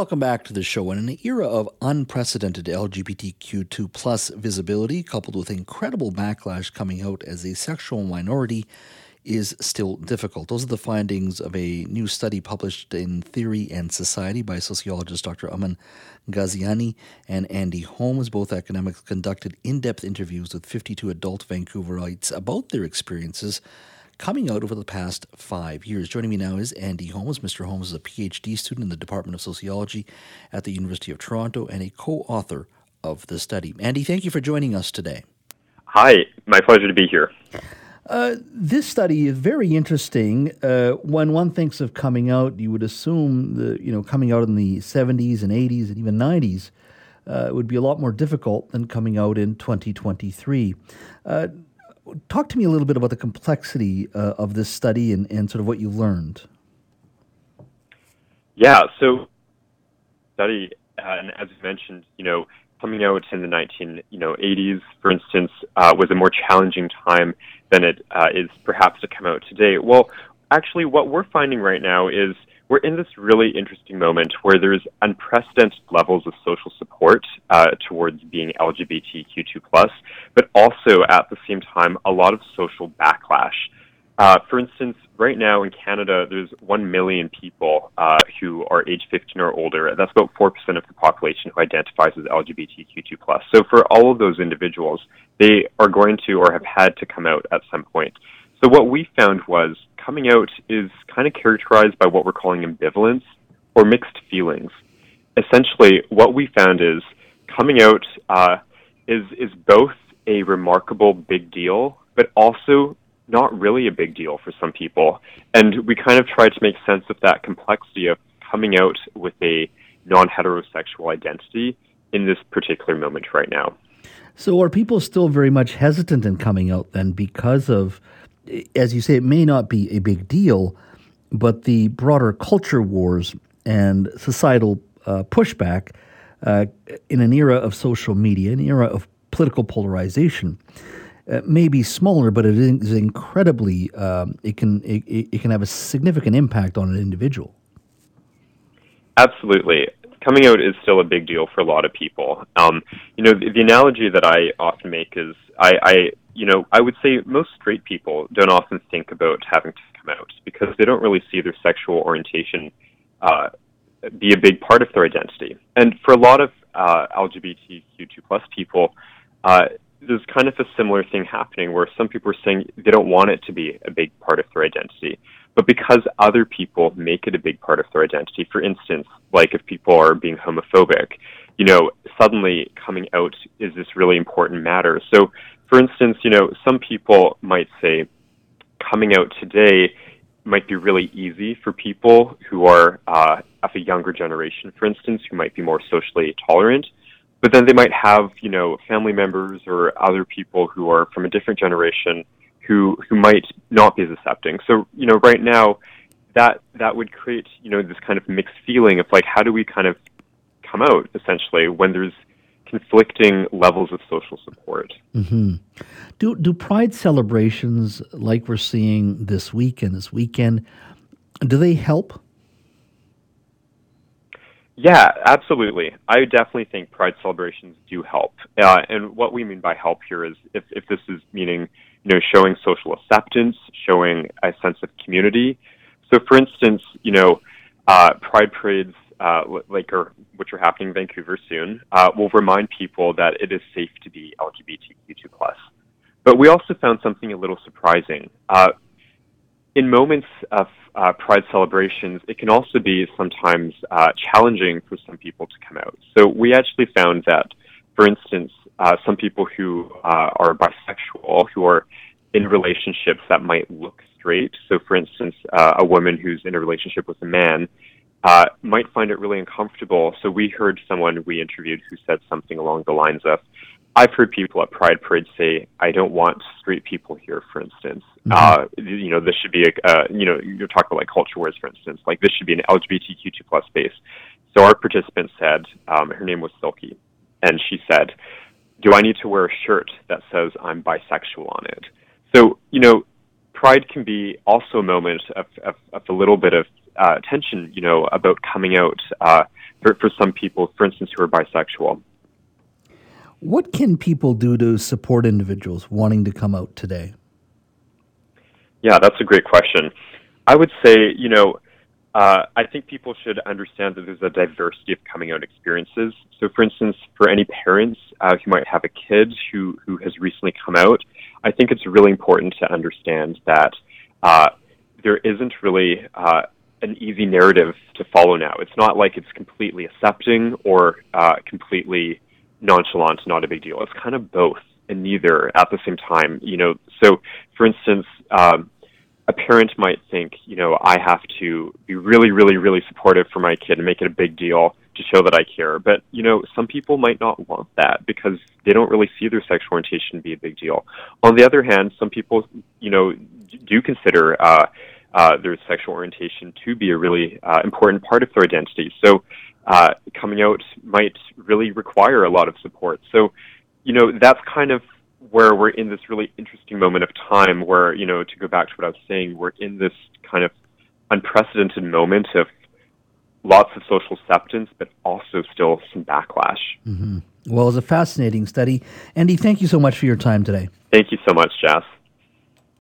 Welcome back to the show. In an era of unprecedented LGBTQ2 plus visibility, coupled with incredible backlash coming out as a sexual minority, is still difficult. Those are the findings of a new study published in Theory and Society by sociologist Dr. Amin Ghaziani and Andy Holmes. Both academics conducted in depth interviews with 52 adult Vancouverites about their experiences coming out over the past five years. Joining me now is Andy Holmes. Mr. Holmes is a PhD student in the Department of Sociology at the University of Toronto and a co author of the study. Andy, thank you for joining us today. Hi, my pleasure to be here. Uh, this study is very interesting. Uh, when one thinks of coming out, you would assume the you know coming out in the 70s and 80s and even 90s uh, would be a lot more difficult than coming out in 2023. Talk to me a little bit about the complexity uh, of this study and, and sort of what you learned. Yeah, so study, uh, and as you mentioned, you know, coming out in the 19 you know 80s, for instance, uh, was a more challenging time than it uh, is perhaps to come out today. Well, actually, what we're finding right now is we're in this really interesting moment where there's unprecedented levels of social support uh, towards being LGBTQ2+, but also at the same time, a lot of social backlash. Uh, for instance, right now in Canada, there's 1 million people uh, who are age 15 or older. That's about 4% of the population who identifies as LGBTQ2+. So for all of those individuals, they are going to or have had to come out at some point. So what we found was coming out is kind of characterized by what we're calling ambivalence or mixed feelings. Essentially, what we found is coming out uh, is is both a remarkable big deal, but also not really a big deal for some people. And we kind of tried to make sense of that complexity of coming out with a non heterosexual identity in this particular moment right now. So, are people still very much hesitant in coming out then because of as you say, it may not be a big deal, but the broader culture wars and societal uh, pushback uh, in an era of social media, an era of political polarization, uh, may be smaller, but it is incredibly. Um, it can it, it can have a significant impact on an individual. Absolutely, coming out is still a big deal for a lot of people. Um, you know, the, the, analogy that I often make is I, I you know, I would say most straight people don't often think about having to come out because they don't really see their sexual orientation uh, be a big part of their identity. And for a lot of uh, LGBTQ2 plus people, uh, there's kind of a similar thing happening where some people are saying they don't want it to be a big part of their identity. But because other people make it a big part of their identity, for instance, like if people are being homophobic, you know, suddenly coming out is this really important matter. So for instance, you know, some people might say coming out today might be really easy for people who are uh, of a younger generation, for instance, who might be more socially tolerant. But then they might have, you know, family members or other people who are from a different generation who who might not be as accepting. So, you know, right now, that that would create, you know, this kind of mixed feeling of like, how do we kind of come out essentially when there's conflicting levels of social support. Mm-hmm. Do do pride celebrations like we're seeing this week and this weekend? Do they help? Yeah, absolutely. I definitely think pride celebrations do help. Uh, and what we mean by help here is if, if this is meaning, you know, showing social acceptance, showing a sense of community. So, for instance, you know, uh, pride parades uh, like or which are happening in Vancouver soon, uh, will remind people that it is safe to be LGBTQ2 plus. But we also found something a little surprising. Uh, in moments of uh, Pride celebrations, it can also be sometimes uh, challenging for some people to come out. So we actually found that, for instance, uh, some people who are bisexual, who are in relationships that might look straight. So, for instance, a woman who's in a relationship with a man uh, might find it really uncomfortable. So we heard someone we interviewed who said something along the lines of, I've heard people at Pride Parade say, "I don't want straight people here." For instance, mm-hmm. uh, you know, this should be a, uh, you know, you're talking about like culture wars, for instance, like this should be an LGBTQ2 plus space. So our participant said, um, her name was Silky, and she said, "Do I need to wear a shirt that says I'm bisexual on it?" So you know, Pride can be also a moment of, of, of a little bit of uh, tension, you know, about coming out uh, for, for some people, for instance, who are bisexual. What can people do to support individuals wanting to come out today? Yeah, that's a great question. I would say, you know, uh, I think people should understand that there's a diversity of coming out experiences. So, for instance, for any parents uh, who might have a kid who, who has recently come out, I think it's really important to understand that uh, there isn't really uh, an easy narrative to follow now. It's not like it's completely accepting or uh, completely nonchalant, not a big deal. It's kind of both and neither at the same time. You know, so for instance, um, a parent might think, you know, I have to be really, really, really supportive for my kid and make it a big deal to show that I care. But, you know, some people might not want that because they don't really see their sexual orientation be a big deal. On the other hand, some people, you know, do consider uh, uh, their sexual orientation to be a really uh, important part of their identity. So, uh, coming out might really require a lot of support. So, you know, that's kind of where we're in this really interesting moment of time where, you know, to go back to what I was saying, we're in this kind of unprecedented moment of lots of social acceptance, but also still some backlash. Mm-hmm. Well, it's a fascinating study. Andy, thank you so much for your time today. Thank you so much, Jas.